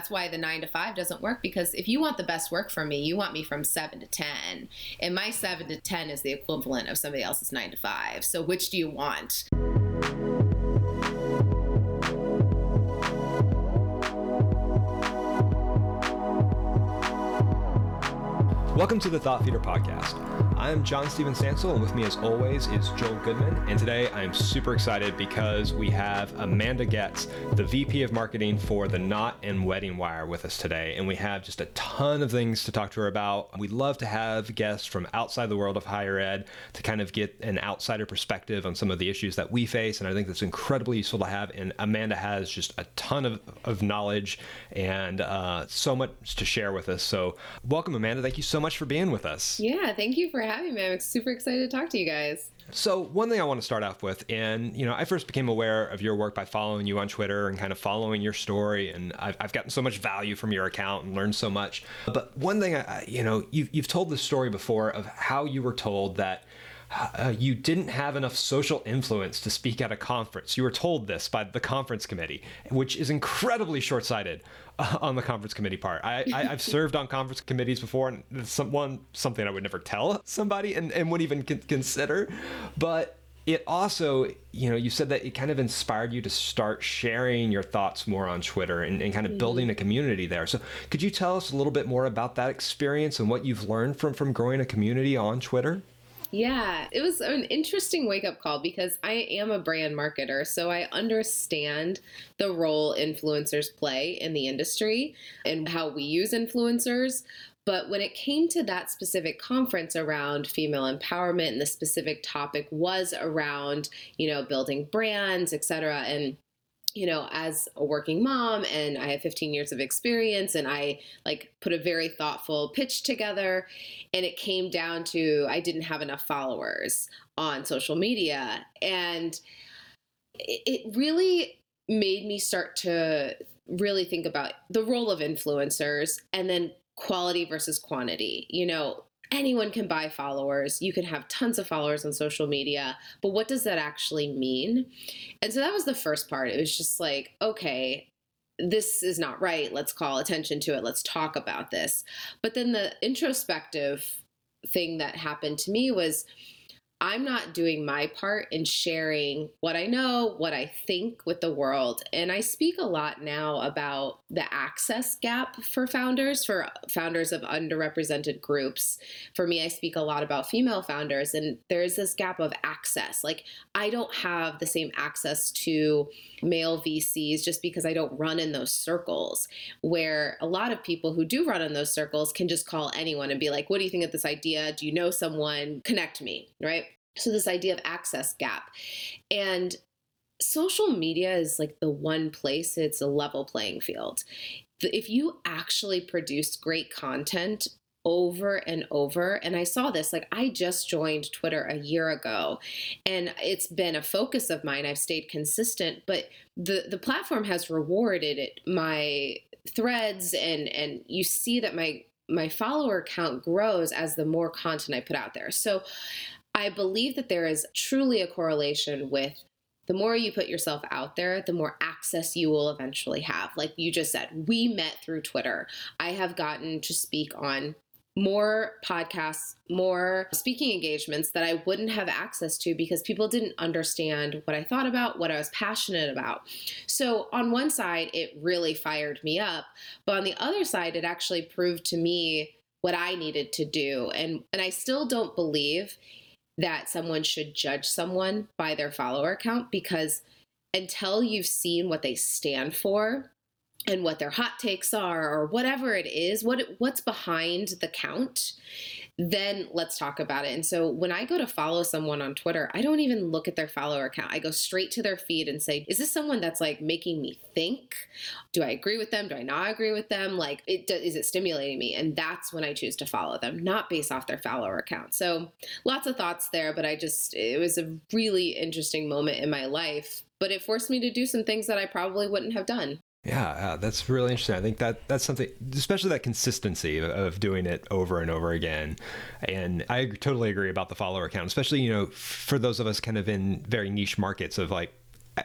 that's why the nine to five doesn't work because if you want the best work from me, you want me from seven to 10. And my seven to 10 is the equivalent of somebody else's nine to five. So which do you want? Welcome to the Thought Feeder podcast. I'm Jon-Stephen Stansel, and with me, as always, is Joel Goodman. And today I'm super excited because we have Amanda Goetz, the VP of Marketing for the Knot and Wedding Wire, with us today. And we have just a ton of things to talk to her about. We love to have guests from outside the world of higher ed to kind of get an outsider perspective on some of the issues that we face. And I think that's incredibly useful to have. And Amanda has just a ton of, of knowledge and uh, so much to share with us. So, welcome, Amanda. Thank you so much for being with us. Yeah, thank you for having me. I'm super excited to talk to you guys. So one thing I want to start off with, and you know, I first became aware of your work by following you on Twitter and kind of following your story, and I've, I've gotten so much value from your account and learned so much. But one thing, I, you know, you've you've told this story before of how you were told that uh, you didn't have enough social influence to speak at a conference. You were told this by the conference committee, which is incredibly short sighted uh, on the conference committee part. I, I, have served on conference committees before, and it's some, one, something I would never tell somebody and, and wouldn't even consider. But it also, you know, you said that it kind of inspired you to start sharing your thoughts more on Twitter and, and kind of mm-hmm. building a community there. So, could you tell us a little bit more about that experience and what you've learned from from growing a community on Twitter? Yeah, it was an interesting wake up call because I am a brand marketer, so I understand the role influencers play in the industry and how we use influencers. But when it came to that specific conference around female empowerment and the specific topic was around, you know, building brands, et cetera, and you know, as a working mom and I have 15 years of experience and I like put a very thoughtful pitch together and it came down to I didn't have enough followers on social media and it really made me start to really think about the role of influencers and then quality versus quantity. You know, anyone can buy followers. You can have tons of followers on social media, but what does that actually mean? And so that was the first part. It was just like, okay, this is not right. Let's call attention to it. Let's talk about this. But then the introspective thing that happened to me was I'm not doing my part in sharing what I know, what I think with the world. And I speak a lot now about the access gap for founders, for founders of underrepresented groups. For me, I speak a lot about female founders, and there's this gap of access. Like, I don't have the same access to male VCs just because I don't run in those circles, where a lot of people who do run in those circles can just call anyone and be like, What do you think of this idea? Do you know someone? Connect me, right? So, this idea of access gap. And social media is like the one place it's a level playing field. If you actually produce great content over and over and i saw this like i just joined twitter a year ago and it's been a focus of mine i've stayed consistent but the the platform has rewarded it my threads and and you see that my my follower count grows as the more content i put out there so I believe that there is truly a correlation with the more you put yourself out there, the more access you will eventually have. Like you just said, we met through Twitter. I have gotten to speak on more podcasts, more speaking engagements that I wouldn't have access to because people didn't understand what I thought about, what I was passionate about. So, on one side, it really fired me up, but on the other side, it actually proved to me what I needed to do. And and I still don't believe that someone should judge someone by their follower count because until you've seen what they stand for and what their hot takes are or whatever it is what what's behind the count then let's talk about it. And so when I go to follow someone on Twitter, I don't even look at their follower account. I go straight to their feed and say, is this someone that's like making me think? Do I agree with them? Do I not agree with them? Like, it, is it stimulating me? And that's when I choose to follow them, not based off their follower account. So lots of thoughts there, but I just, it was a really interesting moment in my life. But it forced me to do some things that I probably wouldn't have done. Yeah, that's really interesting. I think that that's something, especially that consistency of, of, doing it over and over again. And I totally agree about the follower count, especially you know for those of us kind of in very niche markets of like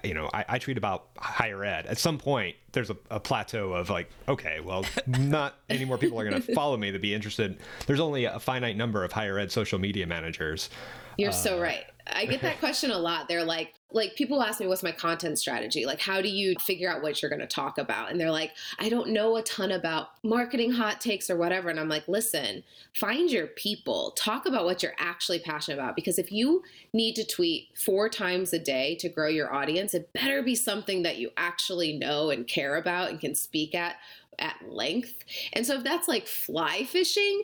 you know, I, I tweet about higher ed. At some point, there's a, a plateau of like, okay, well, not any more people are going to follow me to be interested. There's only a finite number of higher ed social media managers. You're uh, so right. I get that question a lot. They're like, like people ask me what's my content strategy? Like how do you figure out what you're going to talk about? And they're like i don't know a ton about marketing hot takes or whatever. And i'm like listen find your people. Talk about what you're actually passionate about because if you need to tweet four times a day to grow your audience it better be something that you actually know and care about and can speak at at length. And so if that's like fly fishing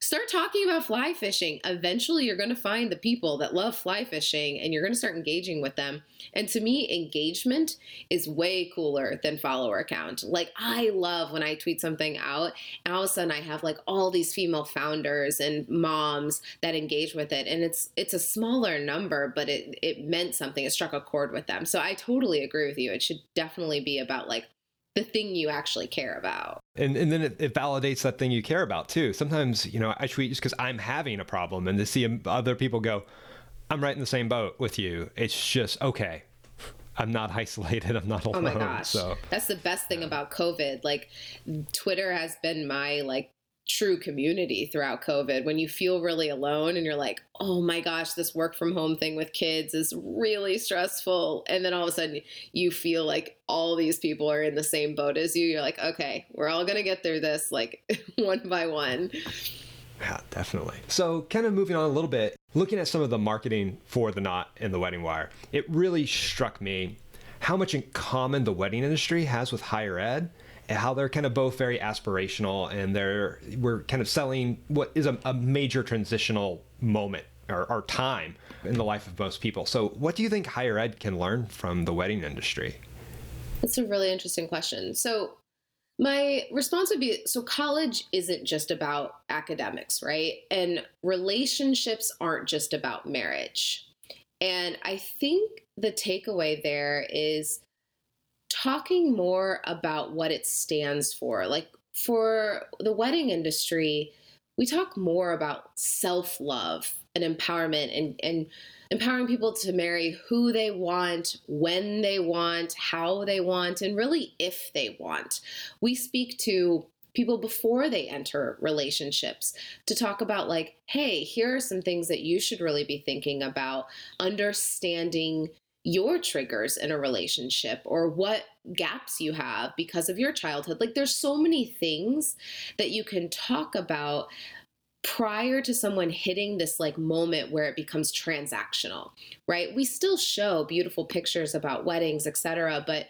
start talking about fly fishing. Eventually, you're going to find the people that love fly fishing and you're going to start engaging with them. And to me, engagement is way cooler than follower count. Like, I love when I tweet something out and all of a sudden I have like all these female founders and moms that engage with it. And it's it's a smaller number, but it, it meant something. It struck a chord with them. So I totally agree with you. It should definitely be about like the thing you actually care about. And and then it, it, validates that thing you care about too. Sometimes, you know, I tweet just because I'm having a problem and to see other people go, I'm right in the same boat with you. It's just, okay, I'm not isolated. I'm not alone. Oh my gosh. So that's the best thing about COVID. Like Twitter has been my like true community throughout COVID when you feel really alone and you're like, oh my gosh, this work from home thing with kids is really stressful. And then all of a sudden you feel like all these people are in the same boat as you. You're like, okay, we're all going to get through this like one by one. Yeah, definitely. So, kind of moving on a little bit, looking at some of the marketing for the knot and the wedding wire, it really struck me how much in common the wedding industry has with higher ed how they're kind of both very aspirational and they're we're kind of selling what is a, a major transitional moment or, or, time in the life of most people. So, what do you think higher ed can learn from the wedding industry? That's a really interesting question. So, my response would be so college isn't just about academics, right? And relationships aren't just about marriage. And I think the takeaway there is talking more about what it stands for. Like for the wedding industry, we talk more about self love and empowerment and, and empowering people to marry who they want, when they want, how they want, and really if they want. We speak to people before they enter relationships to talk about like hey here are some things that you should really be thinking about understanding your triggers in a relationship or what gaps you have because of your childhood. Like there's so many things that you can talk about prior to someone hitting this like moment where it becomes transactional, right? We still show beautiful pictures about weddings, etc., but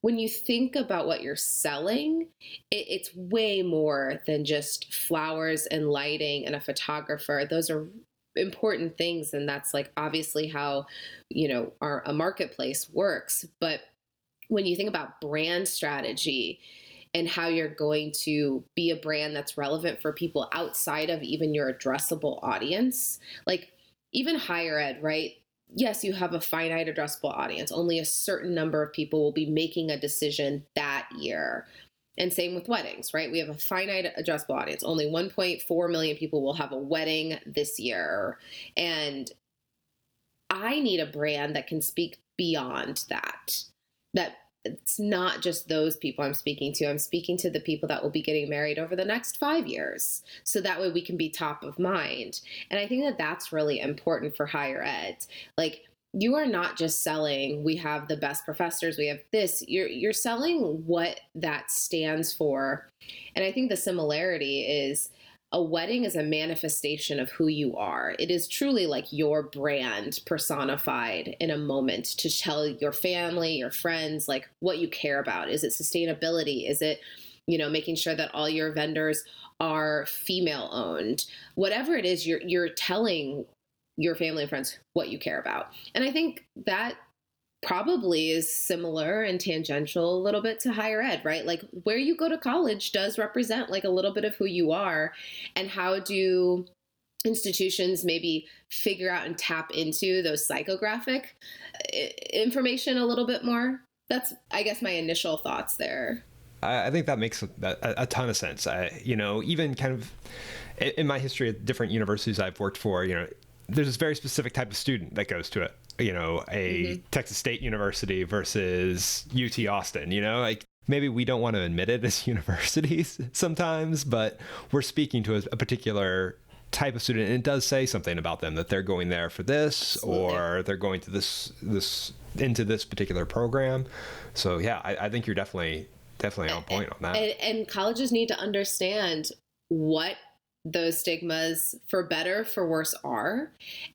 when you think about what you're selling, it, it's way more than just flowers and lighting and a photographer. Those are important things and that's like obviously how you know our a marketplace works. But when you think about brand strategy and how you're going to be a brand that's relevant for people outside of even your addressable audience like even higher ed right? Yes you have a finite addressable audience. Only a certain number of people will be making a decision that year and same with weddings, right? We have a finite addressable audience. Only 1.4 million people will have a wedding this year. And I need a brand that can speak beyond that. That it's not just those people I'm speaking to. I'm speaking to the people that will be getting married over the next five years. So that way we can be top of mind. And I think that that's really important for higher ed. Like, you are not just selling we have the best professors we have this you're you're selling what that stands for. And i think the similarity is a wedding is a manifestation of who you are. It is truly like your brand personified in a moment to tell your family your friends like what you care about. Is it sustainability? Is it you know making sure that all your vendors are female owned whatever it is you're you're telling your family and friends what you care about. And I think that probably is similar and tangential a little bit to higher ed, right? Like where you go to college does represent like a little bit of who you are and how do institutions maybe figure out and tap into those psychographic uh, information a little bit more. That's I guess my initial thoughts there. I think that makes a, a ton of sense. I, you know, even kind of in my history at different universities I've worked for, you know, there's this very specific type of student that goes to it you know, a mm-hmm. Texas State University versus UT Austin, you know, like maybe we don't want to admit it as universities sometimes, but we're speaking to a, a particular type of student and it does say something about them that they're going there for this Absolutely. or they're going to this this into this particular program so yeah i, I think you're definitely definitely on point on that and, and colleges need to understand what those stigmas for better for worse are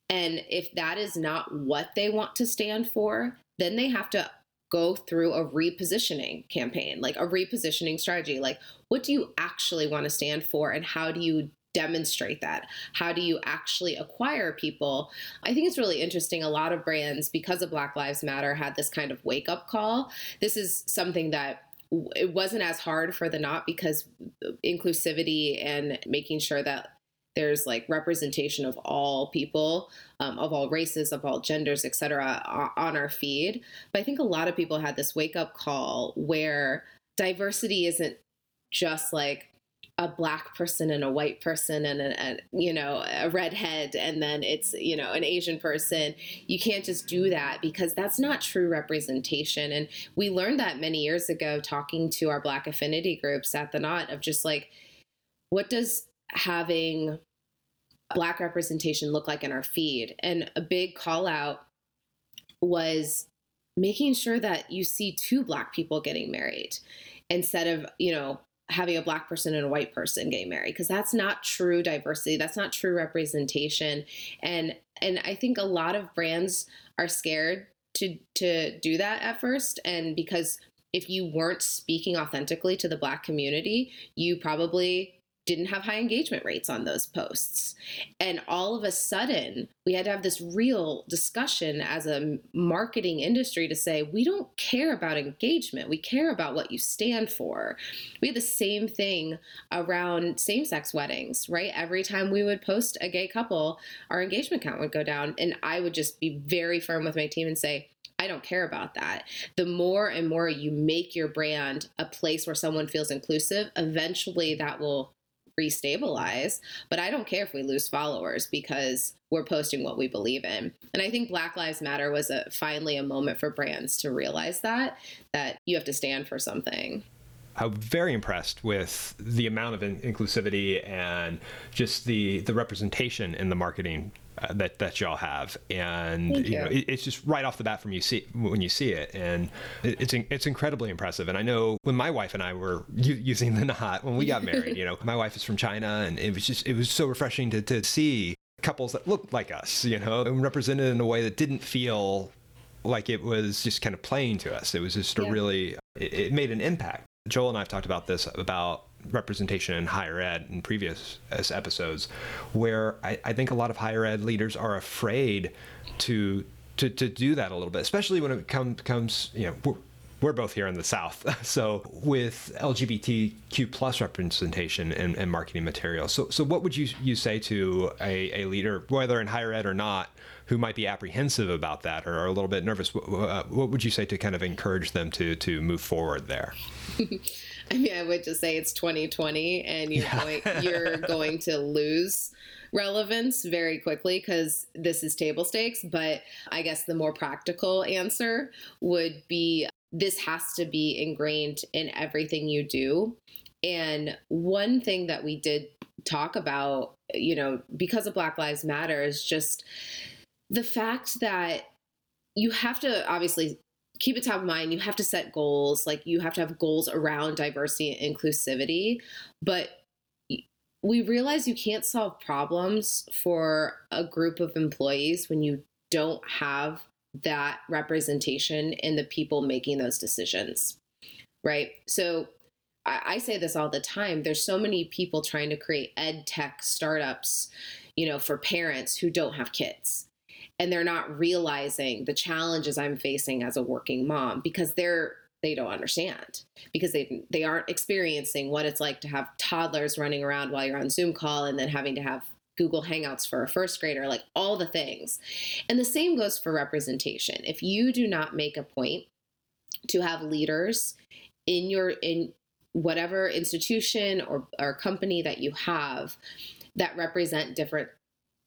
and if that is not what they want to stand for then they have to go through a repositioning campaign like a repositioning strategy like what do you actually want to stand for and how do you demonstrate that? How do you actually acquire people? I think it's really interesting. A lot of brands, because of Black Lives Matter, had this kind of wake up call. This is something that it wasn't as hard for the knot because inclusivity and making sure that there's like representation of all people um, of all races of all genders etc on our feed. But i think a lot of people had this wake up call where diversity isn't just like a black person and a white person and a, a, you know a redhead and then it's you know an asian person you can't just do that because that's not true representation. And we learned that many years ago talking to our black affinity groups at the knot of just like what does having black representation look like in our feed? And a big call out was making sure that you see two black people getting married instead of you know having a black person and a white person getting married because that's not true diversity that's not true representation. And and i think a lot of brands are scared to to do that at first. And because if you weren't speaking authentically to the black community you probably didn't have high engagement rates on those posts. And all of a sudden, we had to have this real discussion as a marketing industry to say, we don't care about engagement. We care about what you stand for. We had the same thing around same sex weddings, right? Every time we would post a gay couple, our engagement count would go down. And I would just be very firm with my team and say, I don't care about that. The more and more you make your brand a place where someone feels inclusive, eventually that will restabilize. But I don't care if we lose followers because we're posting what we believe in. And I think Black Lives Matter was a, finally a moment for brands to realize that that you have to stand for something. I'm very impressed with the amount of inclusivity and just the the representation in the marketing uh, that that y'all have, and you. you. know it, it's just right off the bat from you see when you see it, and it, it's it's incredibly impressive. And I know when my wife and I were u- using the knot when we got married, you know, my wife is from China, and it was just it was so refreshing to to see couples that looked like us, you know, and represented in a way that didn't feel like it was just kind of playing to us. It was just a really it, it made an impact. Joel and I have talked about this about representation in higher ed in previous episodes, where I, I think a lot of higher ed leaders are afraid to to, to do that a little bit, especially when it comes comes you know we're, we're both here in the South, so with LGBTQ plus representation and, and marketing material. So so what would you you say to a, a leader, whether in higher ed or not, who might be apprehensive about that or are a little bit nervous? What, uh, what would you say to kind of encourage them to to move forward there? I mean, I would just say it's 2020 and you're yeah. going you're going to lose relevance very quickly because this is table stakes. But I guess the more practical answer would be this has to be ingrained in everything you do. And one thing that we did talk about, you know, because of Black Lives Matter is just the fact that you have to obviously keep it top of mind. You have to set goals. Like you have to have goals around diversity and inclusivity. But we realize you can't solve problems for a group of employees when you don't have that representation in the people making those decisions. Right. So I, I say this all the time. There's so many people trying to create ed tech startups, you know, for parents who don't have kids and they're not realizing the challenges I'm facing as a working mom because they're they don't understand because they they aren't experiencing what it's like to have toddlers running around while you're on Zoom call and then having to have Google Hangouts for a first grader, like all the things. And the same goes for representation. If you do not make a point to have leaders in your in whatever institution or, or company that you have that represent different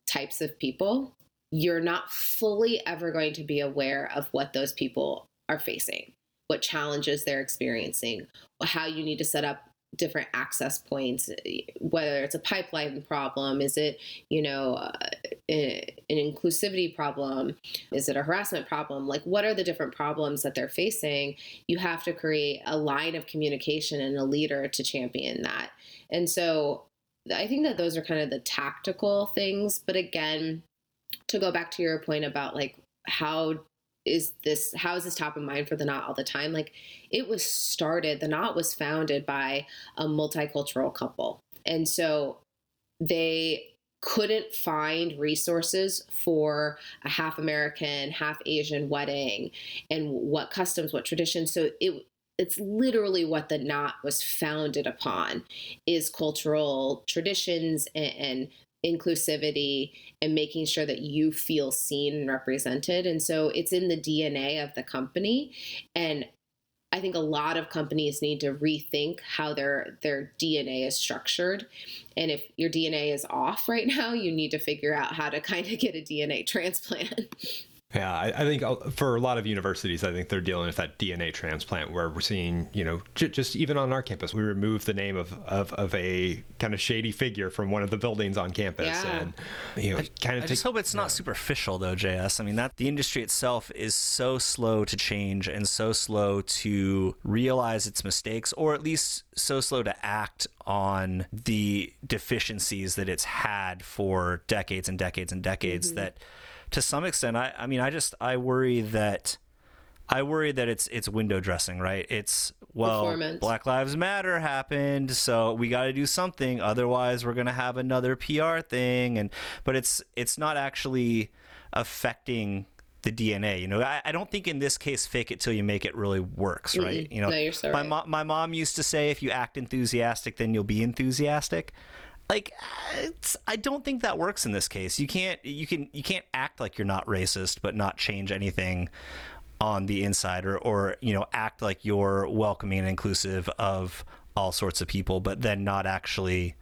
types of people you're not fully ever going to be aware of what those people are facing, what challenges they're experiencing, how you need to set up different access points whether it's a pipeline problem is it you know uh, an inclusivity problem is it a harassment problem? Like what are the different problems that they're facing? You have to create a line of communication and a leader to champion that. And so i think that those are kind of the tactical things but again to go back to your point about like how is this how is this top of mind for the knot all the time? Like it was started the knot was founded by a multicultural couple. And so they couldn't find resources for a half american half asian wedding and what customs what traditions. So it it's literally what the knot was founded upon is cultural traditions and, and inclusivity and making sure that you feel seen and represented. And so it's in the DNA of the company. And I think a lot of companies need to rethink how their their DNA is structured. And if your DNA is off right now, you need to figure out how to kind of get a DNA transplant. Yeah, I, I, think uh, for a lot of universities, I think they're dealing with that DNA transplant where we're seeing, you know, j- just even on our campus, we removed the name of, of, of, a kind of shady figure from one of the buildings on campus. Yeah. And, you know, I, kind of I just hope it's not superficial, though, JS. I mean, that the industry itself is so slow to change and so slow to realize its mistakes, or at least so slow to act on the deficiencies that it's had for decades and decades and decades mm-hmm. that to some extent, I, I mean, I just I worry that I worry that it's it's window dressing, right? It's well, Black Lives Matter happened, so we got to do something. Otherwise, we're gonna have another PR thing, and but it's it's not actually affecting the DNA. You know, I, I don't think in this case, fake it till you make it really works, right? Mm-hmm. You know, no, so my right. mo- my mom used to say, if you act enthusiastic, then you'll be enthusiastic like eh, I don't think that works in this case. You can't you can you can't act like you're not racist but not change anything on the inside or or you know act like you're welcoming and inclusive of all sorts of people but then not actually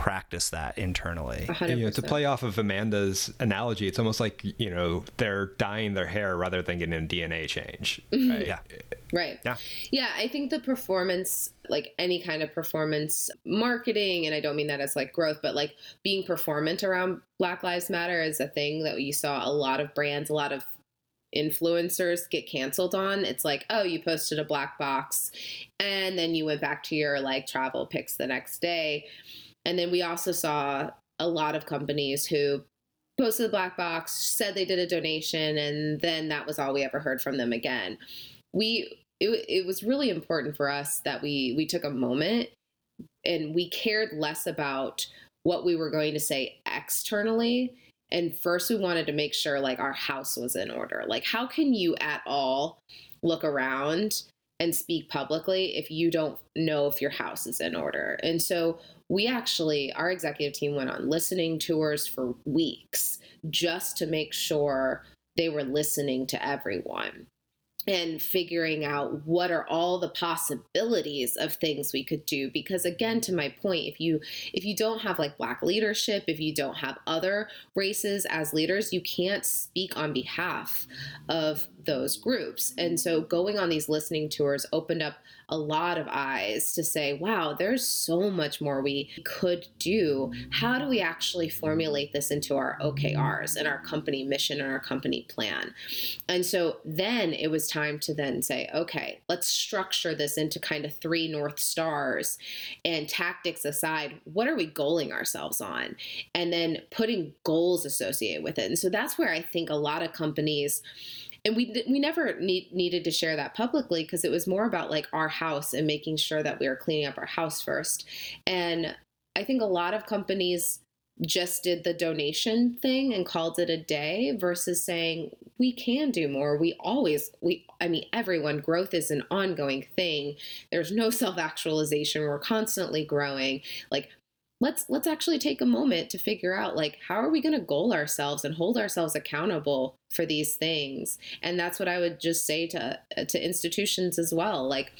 practice that internally. You know, to play off of Amanda's analogy, it's almost like you know they're dyeing their hair rather than getting a DNA change. Mm-hmm. Right? yeah. Right. Yeah. Yeah. I think the performance, like any kind of performance marketing, and I don't mean that as like growth, but like being performant around Black Lives Matter is a thing that you saw a lot of brands, a lot of influencers get canceled on. It's like, oh, you posted a black box and then you went back to your like travel pics the next day. And then we also saw a lot of companies who posted the black box, said they did a donation, and then that was all we ever heard from them again. We it, it was really important for us that we we took a moment and we cared less about what we were going to say externally. And first we wanted to make sure like our house was in order. Like how can you at all look around and speak publicly if you don't know if your house is in order? And so we actually, our executive team went on listening tours for weeks just to make sure they were listening to everyone and figuring out what are all the possibilities of things we could do. Because again to my point if you if you don't have like black leadership if you don't have other races as leaders you can't speak on behalf of those groups. And so going on these listening tours opened up a lot of eyes to say, wow, there's so much more we could do. How do we actually formulate this into our OKRs and our company mission and our company plan? And so then it was time to then say, okay, let's structure this into kind of three North Stars and tactics aside, what are we goaling ourselves on? And then putting goals associated with it. And so that's where I think a lot of companies and we we never need, needed to share that publicly because it was more about like our house and making sure that we were cleaning up our house first. And i think a lot of companies just did the donation thing and called it a day versus saying we can do more. We always we i mean everyone growth is an ongoing thing. There's no self actualization we're constantly growing. Like let's let's actually take a moment to figure out like how are we going to goal ourselves and hold ourselves accountable for these things and that's what i would just say to uh, to institutions as well like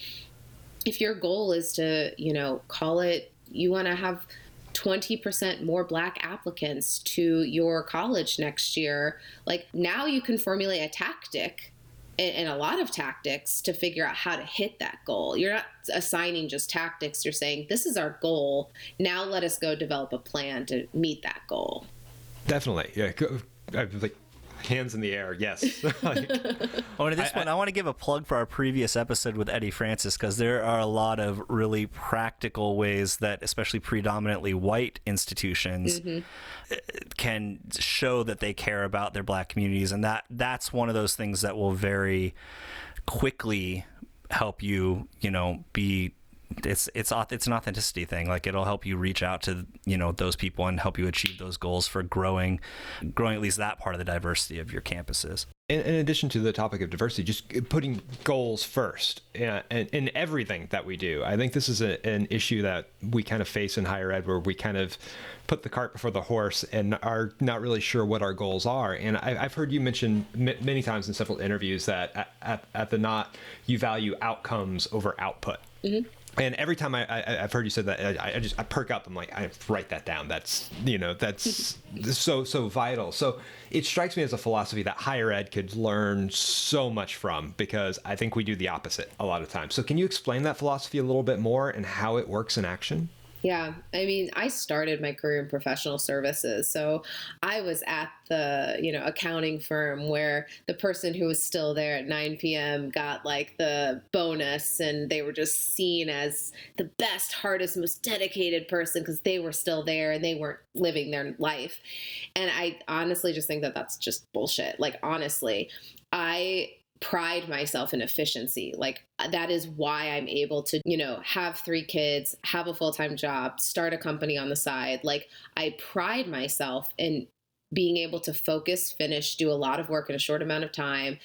if your goal is to you know call it you want to have 20% more black applicants to your college next year. Like now you can formulate a tactic and, a lot of tactics to figure out how to hit that goal. You're not assigning just tactics, you're saying, this is our goal. Now let us go develop a plan to meet that goal. Definitely. Yeah. Uh, like hands in the air. Yes. like, oh, and this I, point, I, I, want to give a plug for our previous episode with Eddie Francis because there are a lot of really practical ways that, especially predominantly white institutions, mm-hmm. can show that they care about their black communities, and that that's one of those things that will very quickly help you, you know, be it's it's it's an authenticity thing. Like it'll help you reach out to you know those people and help you achieve those goals for growing, growing at least that part of the diversity of your campuses. In, in addition to the topic of diversity, just putting goals first in, in everything that we do. I think this is a, an issue that we kind of face in higher ed, where we kind of put the cart before the horse and are not really sure what our goals are. And I, have heard you mention m- many times in several interviews that at, at, at the Knot you value outcomes over output. Mm-hmm and every time I, I have heard you said that I, I, just I perk up. I'm like I write that down. That's you know that's so so vital. So it strikes me as a philosophy that higher ed could learn so much from because I think we do the opposite a lot of times. So can you explain that philosophy a little bit more and how it works in action yeah, I mean, I started my career in professional services. So I was at the, you know, accounting firm where the person who was still there at 9 p.m. got like the bonus and they were just seen as the best, hardest, most dedicated person because they were still there and they weren't living their life. And I honestly just think that that's just bullshit. Like, honestly, I pride myself in efficiency. Like uh, that is why I'm able to, you know, have three kids, have a full-time job, start a company on the side. Like I pride myself in being able to focus, finish, do a lot of work in a short amount of time.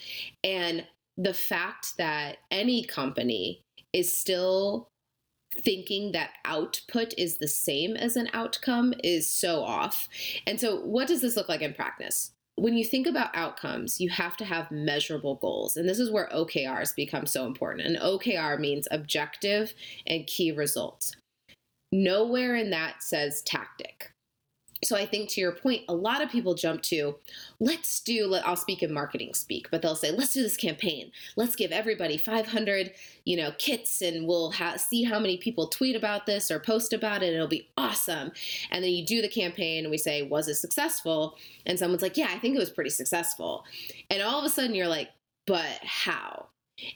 And the fact that any company is still thinking that output is the same as an outcome is so off. And so, what does this look like in practice? When you think about outcomes, you have to have measurable goals. And this is where OKRs become so important. And OKR means objective and key results. Nowhere in that says tactic. So I think to your point, a lot of people jump to, let's do, let, I'll speak in marketing speak, but they'll say, let's do this campaign. Let's give everybody 500, you know, kits and we'll ha- see how many people tweet about this or post about it. It'll be awesome. And then you do the campaign and we say, was it successful? And someone's like, yeah, I think it was pretty successful. And all of a sudden you're like, but how?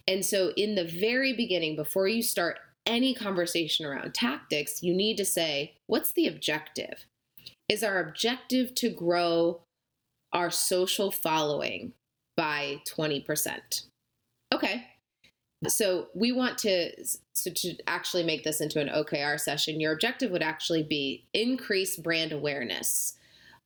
And so in the very beginning, before you start any conversation around tactics, you need to say, what's the objective? Is our objective to grow our social following by 20%. Okay. So we want to so to actually make this into an OKR session, your objective would actually be increase brand awareness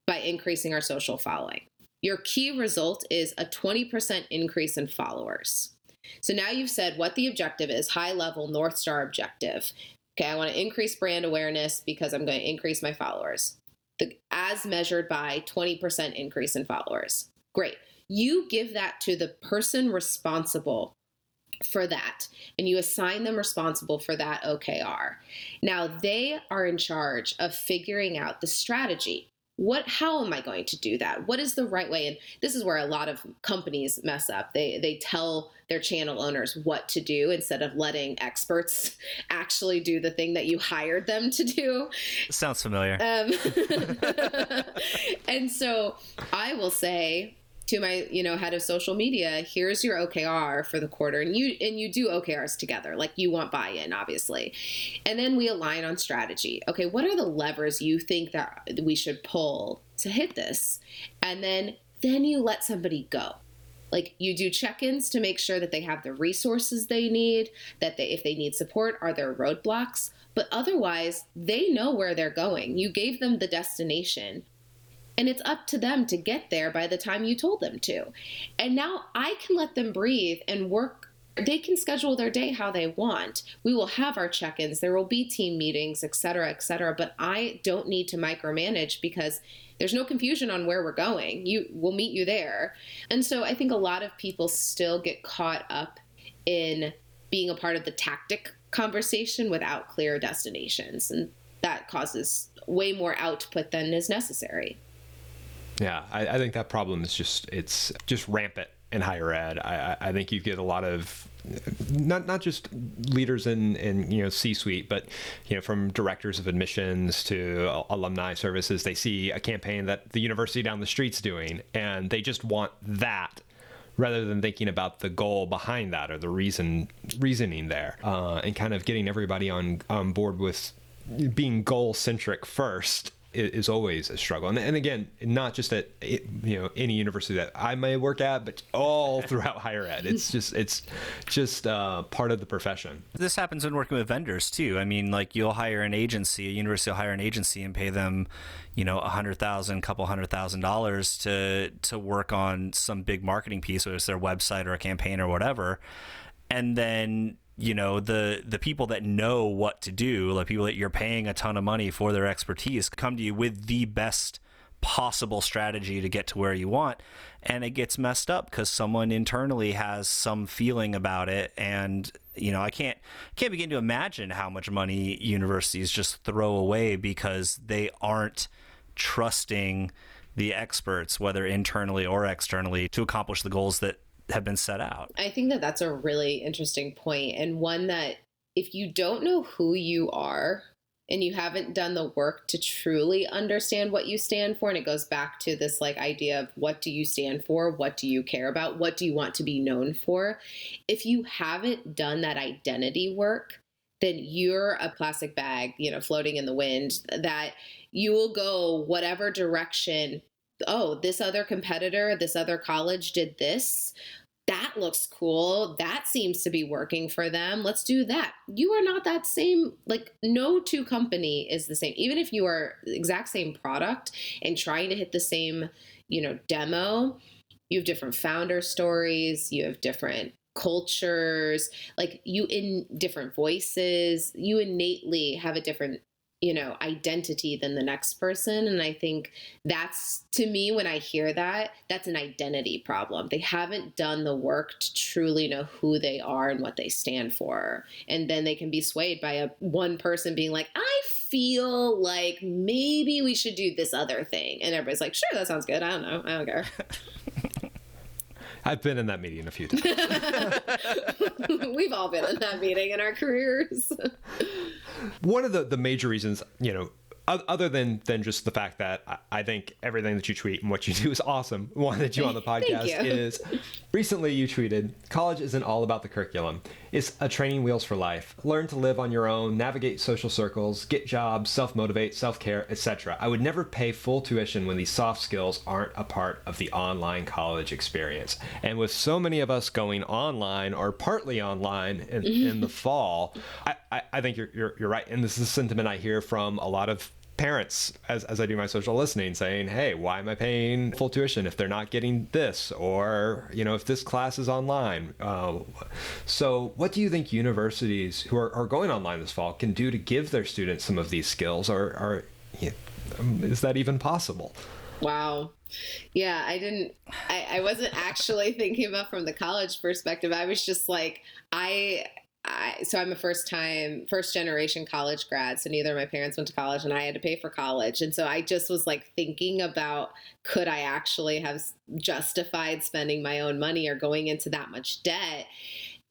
by increasing our social following. Your key result is a 20% increase in followers. So now you've said what the objective is, high level North Star objective. Okay, I want to increase brand awareness because I'm going to increase my followers the, as measured by 20% increase in followers. Great. You give that to the person responsible for that and you assign them responsible for that OKR. Now they are in charge of figuring out the strategy what how am i going to do that? What is the right way? And this is where a lot of companies mess up. They they tell their channel owners what to do instead of letting experts actually do the thing that you hired them to do. Sounds familiar. Um, and so i will say to my you know head of social media here's your okr for the quarter. And you and you do okrs together. Like you want buy-in obviously. And then we align on strategy. Okay what are the levers you think that we should pull to hit this? And then then you let somebody go. Like you do check-ins to make sure that they have the resources they need that they if they need support are there roadblocks? But otherwise they know where they're going. You gave them the destination and it's up to them to get there by the time you told them to. And now I can let them breathe and work. They can schedule their day how they want. We will have our check ins, there will be team meetings, et cetera, et cetera. But I don't need to micromanage because there's no confusion on where we're going. You will meet you there. And so I think a lot of people still get caught up in being a part of the tactic conversation without clear destinations. And that causes way more output than is necessary. Yeah, I, I think that problem is just it's just rampant in higher ed. I, I think you get a lot of not not just leaders in in you know C-suite, but you know from directors of admissions to alumni services. They see a campaign that the university down the street's doing, and they just want that rather than thinking about the goal behind that or the reason reasoning there, uh, and kind of getting everybody on on board with being goal centric first is always a struggle. And, and again, not just at you know any university that I may work at, but all throughout higher ed. It's just it's just uh, part of the profession. This happens when working with vendors too. I mean, like you'll hire an agency, a university will hire an agency and pay them, you know, a hundred thousand, couple hundred thousand dollars to to work on some big marketing piece, whether it's their website or a campaign or whatever. And then you know the the people that know what to do like people that you're paying a ton of money for their expertise come to you with the best possible strategy to get to where you want. And it gets messed up because someone internally has some feeling about it. And you know i can't can't begin to imagine how much money universities just throw away because they aren't trusting the experts whether internally or externally to accomplish the goals that have been set out. I think that that's a really interesting point and one that if you don't know who you are and you haven't done the work to truly understand what you stand for and it goes back to this like idea of what do you stand for? What do you care about? What do you want to be known for? If you haven't done that identity work then you're a plastic bag you know floating in the wind that you will go whatever direction oh, this other competitor, this other college did this. That looks cool. That seems to be working for them. Let's do that. You are not that same, like, no two company is the same. Even if you are exact same product and trying to hit the same, you know, demo, you have different founder stories, you have different cultures, like, you in different voices, you innately have a different you know identity than the next person. And i think that's to me when i hear that that's an identity problem. They haven't done the work to truly know who they are and what they stand for. And then they can be swayed by a one person being like i feel like maybe we should do this other thing. And everybody's like sure that sounds good. I don't know. I don't care. I've been in that meeting a few times. We've all been in that meeting in our careers. One of the, the major reasons, you know, other than than just the fact that I think everything that you tweet and what you do is awesome, wanted you on the podcast is recently you tweeted, "College isn't all about the curriculum. It's a training wheels for life. Learn to live on your own, navigate social circles, get jobs, self-motivate, self-care, etc. I would never pay full tuition when these soft skills aren't a part of the online college experience." And with so many of us going online or partly online in, in the fall, I, I, I think you're, you're you're right, and this is a sentiment I hear from a lot of parents as, as I do my social listening saying, hey, why am I paying full tuition if they're not getting this? Or, you know, if this class is online. Uh, so, what do you think universities who are, are, going online this fall can do to give their students some of these skills? Or, or know, is that even possible? Wow. Yeah, I didn't, I, I wasn't actually thinking about from the college perspective. I was just like, I, I, so I'm a first time, first generation college grad. So neither of my parents went to college and I had to pay for college. And so I just was like thinking about could I actually have justified spending my own money or going into that much debt?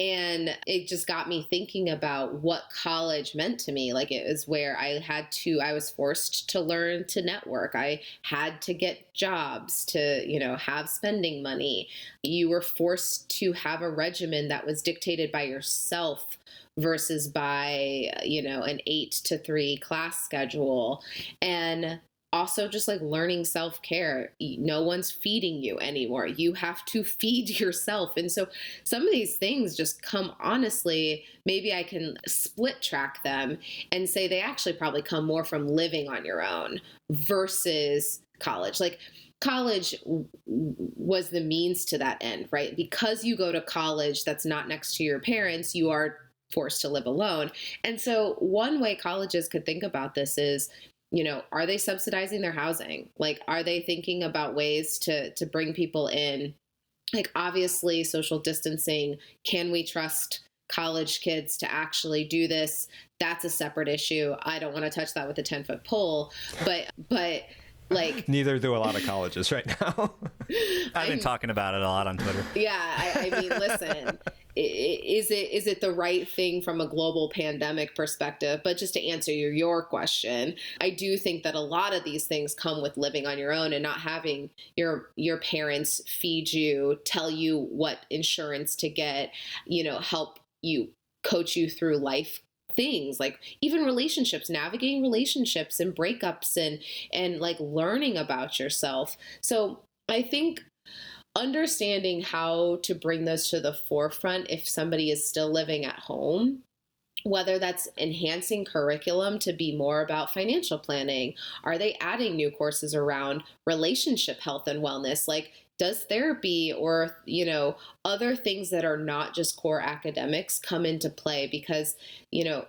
And it just got me thinking about what college meant to me. Like it was where I had to, I was forced to learn to network. I had to get jobs to, you know, have spending money. You were forced to have a regimen that was dictated by yourself versus by you know an 8 to 3 class schedule and also just like learning self-care. No one's feeding you anymore. You have to feed yourself. And so some of these things just come honestly maybe i can split track them and say they actually probably come more from living on your own versus college. Like college was the means to that end right? Because you go to college that's not next to your parents you are forced to live alone. And so one way colleges could think about this is you know are they subsidizing their housing? Like are they thinking about ways to to bring people in? Like obviously social distancing can we trust college kids to actually do this, that's a separate issue. I don't want to touch that with a 10 foot pole, but, but, like neither do a lot of colleges right now. I've been I'm, talking about it a lot on Twitter. Yeah, I, I mean, listen, is it is it the right thing from a global pandemic perspective? But just to answer your your question, I do think that a lot of these things come with living on your own and not having your your parents feed you, tell you what insurance to get, you know, help you coach you through life things like even relationships navigating relationships and breakups and and like learning about yourself. So i think understanding how to bring those to the forefront if somebody is still living at home whether that's enhancing curriculum to be more about financial planning are they adding new courses around relationship health and wellness? Like does therapy or you know other things that are not just core academics come into play because you know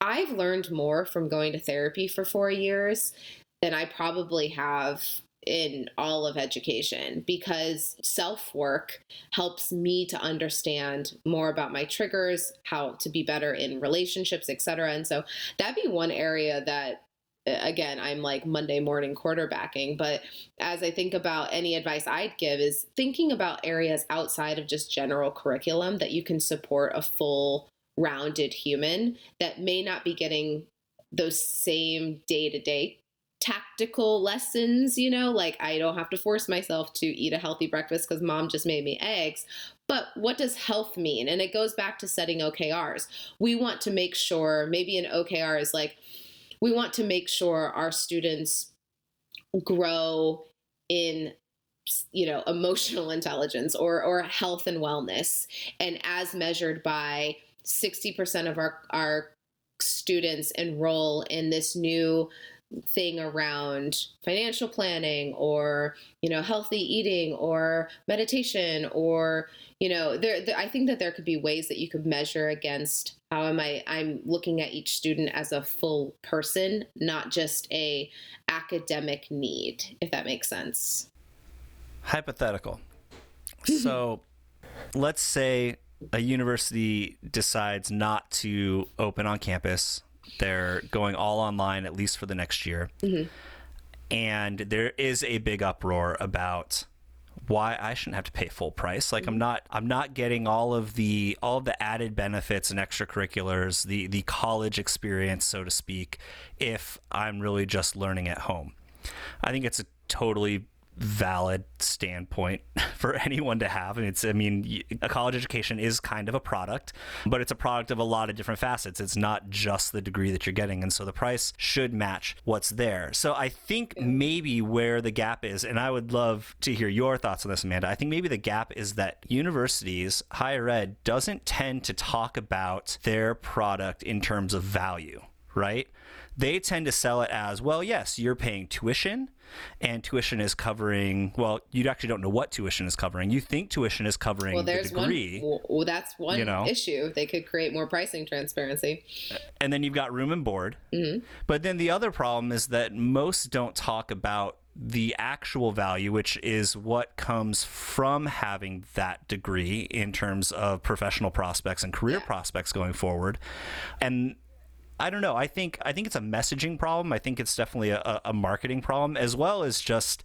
i've learned more from going to therapy for 4 years than i probably have in all of education because self work helps me to understand more about my triggers, how to be better in relationships, etc. And so that'd be one area that Uh, again i'm like monday morning quarterbacking but as i think about any advice i'd give is thinking about areas outside of just general curriculum that you can support a full rounded human that may not be getting those same day-to-day tactical lessons you know like i don't have to force myself to eat a healthy breakfast because mom just made me eggs but what does health mean? And it goes back to setting okrs we want to make sure maybe an okr is like we want to make sure our students grow in you know emotional intelligence or or health and wellness. And as measured by 60% of our our students enroll in this new thing around financial planning or you know healthy eating or meditation or you know there, there, i think that there could be ways that you could measure against how am i i'm looking at each student as a full person not just a academic need if that makes sense hypothetical so let's say a university decides not to open on campus they're going all online at least for the next year. Mm-hmm. And there is a big uproar about why I shouldn't have to pay full price. Like I'm mm-hmm. not I'm not getting all of the all of the added benefits and extracurriculars, the the college experience so to speak, if I'm really just learning at home. I think it's a totally valid standpoint for anyone to have. And it's, I mean, a college education is kind of a product, but it's a product of a lot of different facets. It's not just the degree that you're getting. And so the price should match what's there. So I think maybe where the gap is, and I would love to hear your thoughts on this, Amanda. I think maybe the gap is that universities, higher ed, doesn't tend to talk about their product in terms of value, right? They tend to sell it as, well, yes, you're paying tuition and tuition is covering well you actually don't know what tuition is covering you think tuition is covering well there's the degree one well that's one you know? issue they could create more pricing transparency and then you've got room and board mm-hmm. but then the other problem is that most don't talk about the actual value, which is what comes from having that degree in terms of professional prospects and career yeah. prospects going forward. And I don't know. I think I think it's a messaging problem. I think it's definitely a, a marketing problem as well as just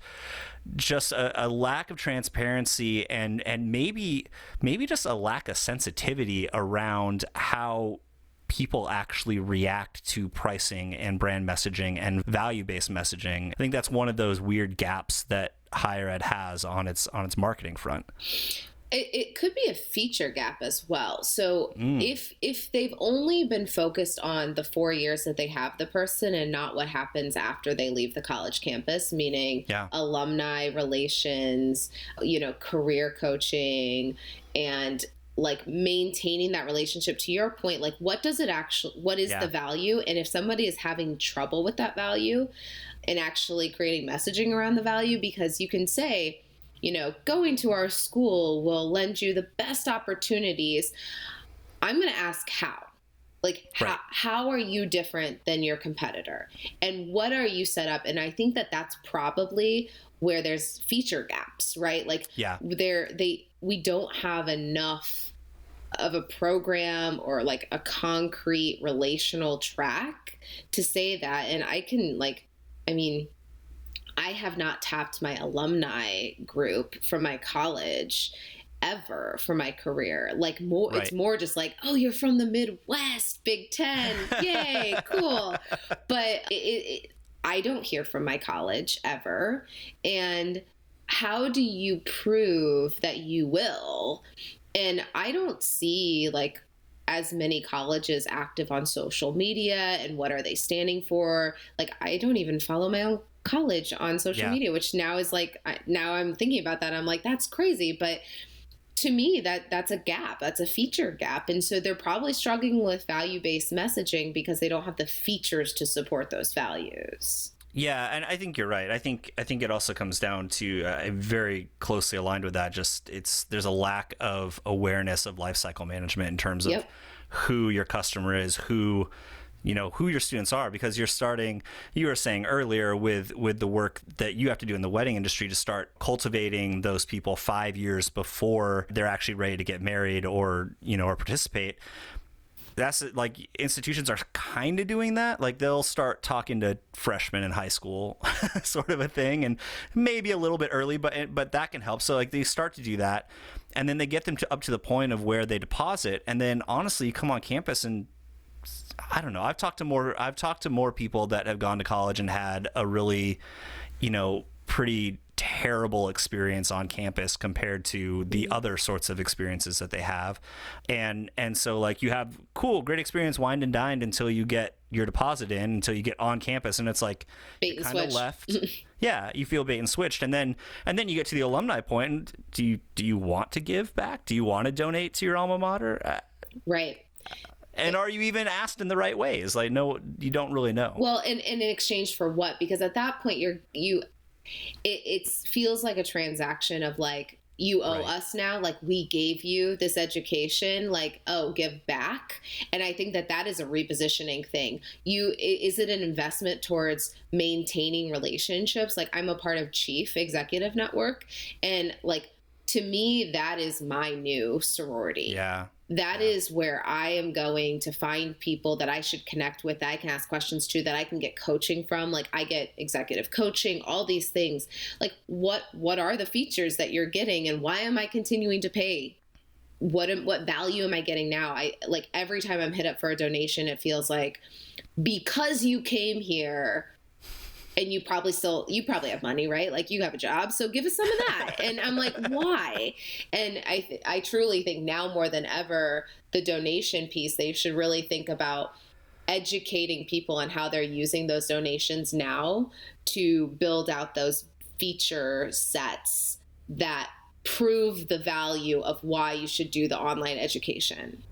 just a, a, lack of transparency and and maybe maybe just a lack of sensitivity around how people actually react to pricing and brand messaging and value based messaging. I think that's one of those weird gaps that higher ed has on its on its marketing front it, it could be a feature gap as well. So mm. if if they've only been focused on the four years that they have the person and not what happens after they leave the college campus, meaning yeah. alumni relations, you know, career coaching, and like maintaining that relationship to your point like what does it actually what is yeah. the value and if somebody is having trouble with that value and actually creating messaging around the value because you can say you know, going to our school will lend you the best opportunities. I'm going to ask how. Like, right. how, how are you different than your competitor? And what are you set up? And I think that that's probably where there's feature gaps, right? Like, yeah, there, they, we don't have enough of a program or like a concrete relational track to say that. And I can, like, I mean, I have not tapped my alumni group from my college ever for my career. Like more right. it's more just like, "Oh, you're from the Midwest, Big 10. Yay, cool." But it, it, I don't hear from my college ever. And how do you prove that you will? And I don't see like as many colleges active on social media and what are they standing for. Like I don't even follow my own college on social yeah. media, which now is like now I'm thinking about that. I'm like that's crazy, but to me that that's a gap that's a feature gap and so they're probably struggling with value-based messaging because they don't have the features to support those values yeah, and I think you're right. I think I think it also comes down to uh, very closely aligned with that. Just it's there's a lack of awareness of lifecycle management in terms of yep. who your customer is, who you know who your students are because you're starting you were saying earlier with with the work that you have to do in the wedding industry to start cultivating those people 5 years before they're actually ready to get married or you know or participate that's like institutions are kind of doing that. Like they'll start talking to freshmen in high school, sort of a thing, and maybe a little bit early, but but that can help. So like they start to do that, and then they get them to up to the point of where they deposit, and then honestly, you come on campus and I don't know. I've talked to more. I've talked to more people that have gone to college and had a really, you know, pretty terrible experience on campus compared to the mm-hmm. other sorts of experiences that they have and and so like you have cool great experience wined and dined until you get your deposit in until you get on campus and it's like kind of left yeah you feel bait and switched and then and then you get to the alumni point and do you do you want to give back do you want to donate to your alma mater uh, right and are you even asked in the right ways like no you don't really know. Well and, and in exchange for what? Because at that point you're you it it feels like a transaction of like you owe right. us now. Like we gave you this education. Like oh give back. And i think that that is a repositioning thing. You is it an investment towards maintaining relationships? Like i'm a part of chief executive network. And like to me that is my new sorority. Yeah that is where I am going to find people that I should connect with, that I can ask questions to, that I can get coaching from. Like I get executive coaching, all these things. Like what what are the features that you're getting and why am I continuing to pay? What am, what value am I getting now? I like every time I'm hit up for a donation, it feels like because you came here, and you probably still you probably have money right? Like you have a job so give us some of that. And i'm like why? And i th- i truly think now more than ever the donation piece they should really think about educating people on how they're using those donations now to build out those feature sets that prove the value of why you should do the online education.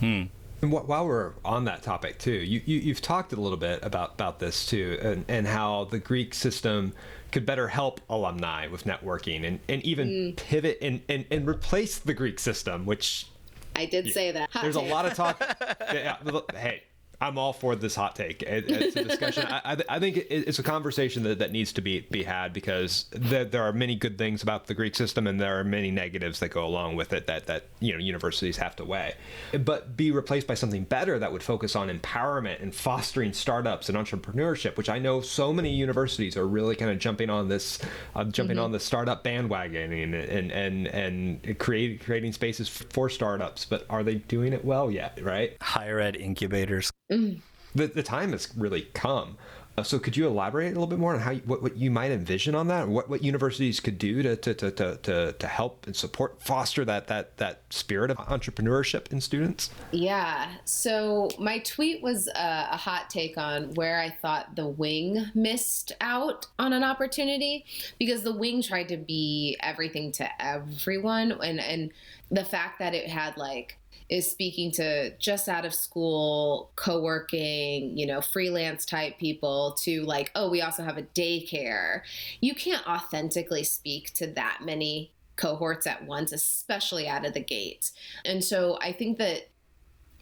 Hmm and while we're on that topic too, you, you have talked a little bit about about this too, and, and how the Greek system could better help alumni with networking and, and even mm. pivot and, and, and replace the Greek system, which I did say that. There's a lot of talk. yeah, hey, I'm all for this hot take. It, it's a discussion. I, I, think it's a conversation that, that needs to be be had because there, there are many good things about the Greek system and there are many negatives that go along with it that that you know universities have to weigh. But be replaced by something better that would focus on empowerment and fostering startups and entrepreneurship, which I know so many universities are really kind of jumping on this, uh, jumping mm-hmm. on the startup bandwagon and and and and creating creating spaces for startups. But are they doing it well yet? Right? Higher ed incubators Mm. The, the time has really come. Uh, so could you elaborate a little bit more on how you, what, what you might envision on that? What what universities could do to to, to, to, to, to help and support foster that that that spirit of entrepreneurship in students? Yeah. So my tweet was a, a hot take on where I thought the wing missed out on an opportunity because the wing tried to be everything to everyone and and the fact that it had like is speaking to just out of school, co working, you know, freelance type people to like, oh, we also have a daycare. You can't authentically speak to that many cohorts at once, especially out of the gate. And so I think that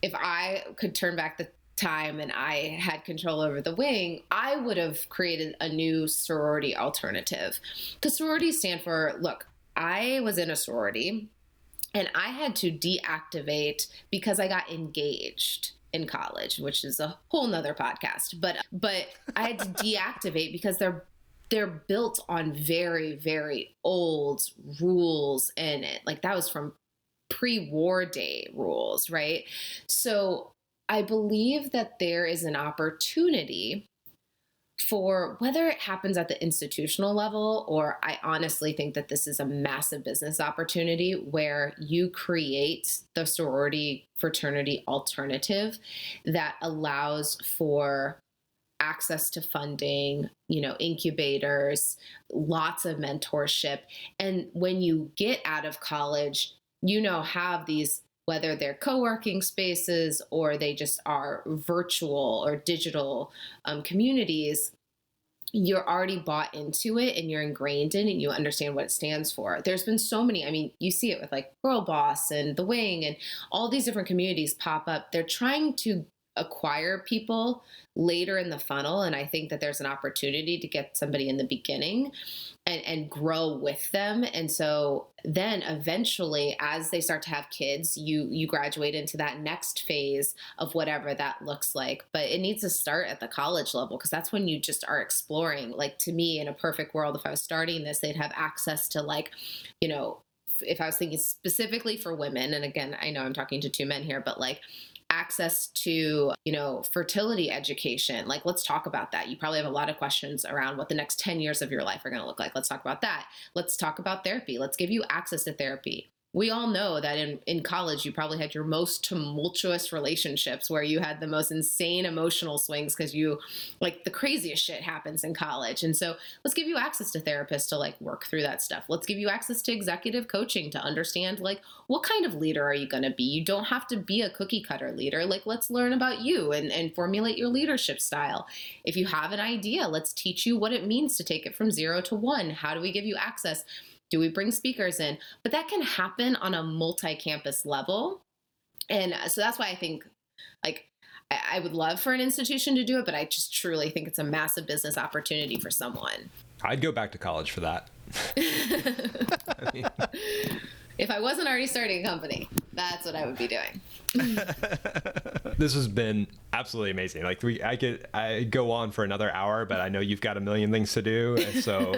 if I could turn back the time and I had control over the wing, I would have created a new sorority alternative. Because sororities stand for look, I was in a sorority and I had to deactivate because I got engaged in college, which is a whole nother podcast. But but I had to deactivate because they're they're built on very very old rules and it like that was from pre-war day rules, right? So I believe that there is an opportunity for whether it happens at the institutional level or I honestly think that this is a massive business opportunity where you create the sorority fraternity alternative that allows for access to funding, you know, incubators, lots of mentorship. And when you get out of college, you know, have these whether they're co-working spaces or they just are virtual or digital um, communities you're already bought into it and you're ingrained in it and you understand what it stands for. There's been so many, I mean, you see it with like Girl Boss and The Wing and all these different communities pop up. They're trying to acquire people later in the funnel and i think that there's an opportunity to get somebody in the beginning and, and grow with them. And so then eventually as they start to have kids you you graduate into that next phase of whatever that looks like. But it needs to start at the college level because that's when you just are exploring. Like to me in a perfect world if i was starting this they'd have access to like you know if i was thinking specifically for women and again i know i'm talking to two men here but like access to, you know, fertility education. Like, let's talk about that. You probably have a lot of questions around what the next 10 years of your life are going to look like. Let's talk about that. Let's talk about therapy. Let's give you access to therapy we all know that in, in college you probably had your most tumultuous relationships where you had the most insane emotional swings because you like the craziest shit happens in college. And so let's give you access to therapists to like work through that stuff. Let's give you access to executive coaching to understand like what kind of leader are you going to be? You don't have to be a cookie cutter leader. Like let's learn about you and, and formulate your leadership style. If you have an idea let's teach you what it means to take it from zero to one. How do we give you access do we bring speakers in? But that can happen on a multi campus level. And uh, so that's why I think, like, I would love for an institution to do it, but I just truly think it's a massive business opportunity for someone. I'd go back to college for that. I mean... If I wasn't already starting a company, that's what I would be doing. this has been absolutely amazing. Like we, I could, I go on for another hour, but I know you've got a million things to do, and so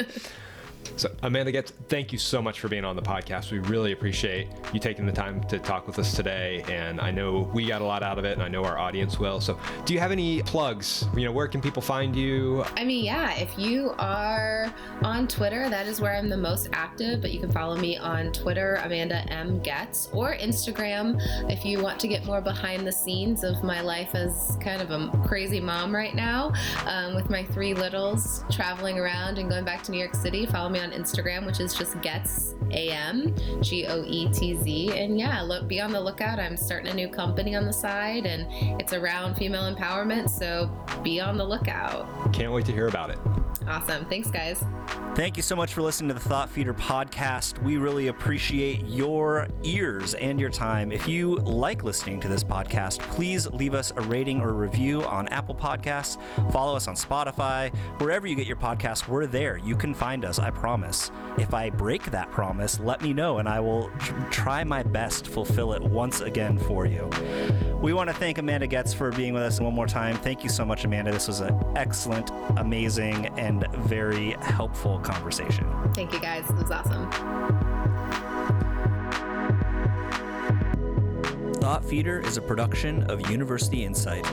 so, Amanda Goetz, thank you so much for being on the podcast. We really appreciate you taking the time to talk with us today. And I know we got a lot out of it, and I know our audience will. So, do you have any plugs? You know, where can people find you? I mean, yeah, if you are on Twitter, that is where I'm the most active, but you can follow me on Twitter, Amanda M. Goetz, or Instagram if you want to get more behind the scenes of my life as kind of a crazy mom right now um, with my three littles traveling around and going back to New York City. Follow me me on Instagram, which is just Goetz AM, G O E T Z. And yeah, look, be on the lookout. I'm starting a new company on the side, and it's around female empowerment. So be on the lookout. Can't wait to hear about it. Awesome. Thanks, guys. Thank you so much for listening to the Thought Feeder podcast. We really appreciate your ears and your time. If you like listening to this podcast, please leave us a rating or a review on Apple Podcasts. Follow us on Spotify. Wherever you get your podcast, we're there. You can find us, I promise. If I break that promise, let me know and I will try my best to fulfill it once again for you. We want to thank Amanda Goetz for being with us one more time. Thank you so much, Amanda. This was an excellent, amazing, and very helpful conversation. Thank you, guys. It was awesome. Thought Feeder is a production of University Insight.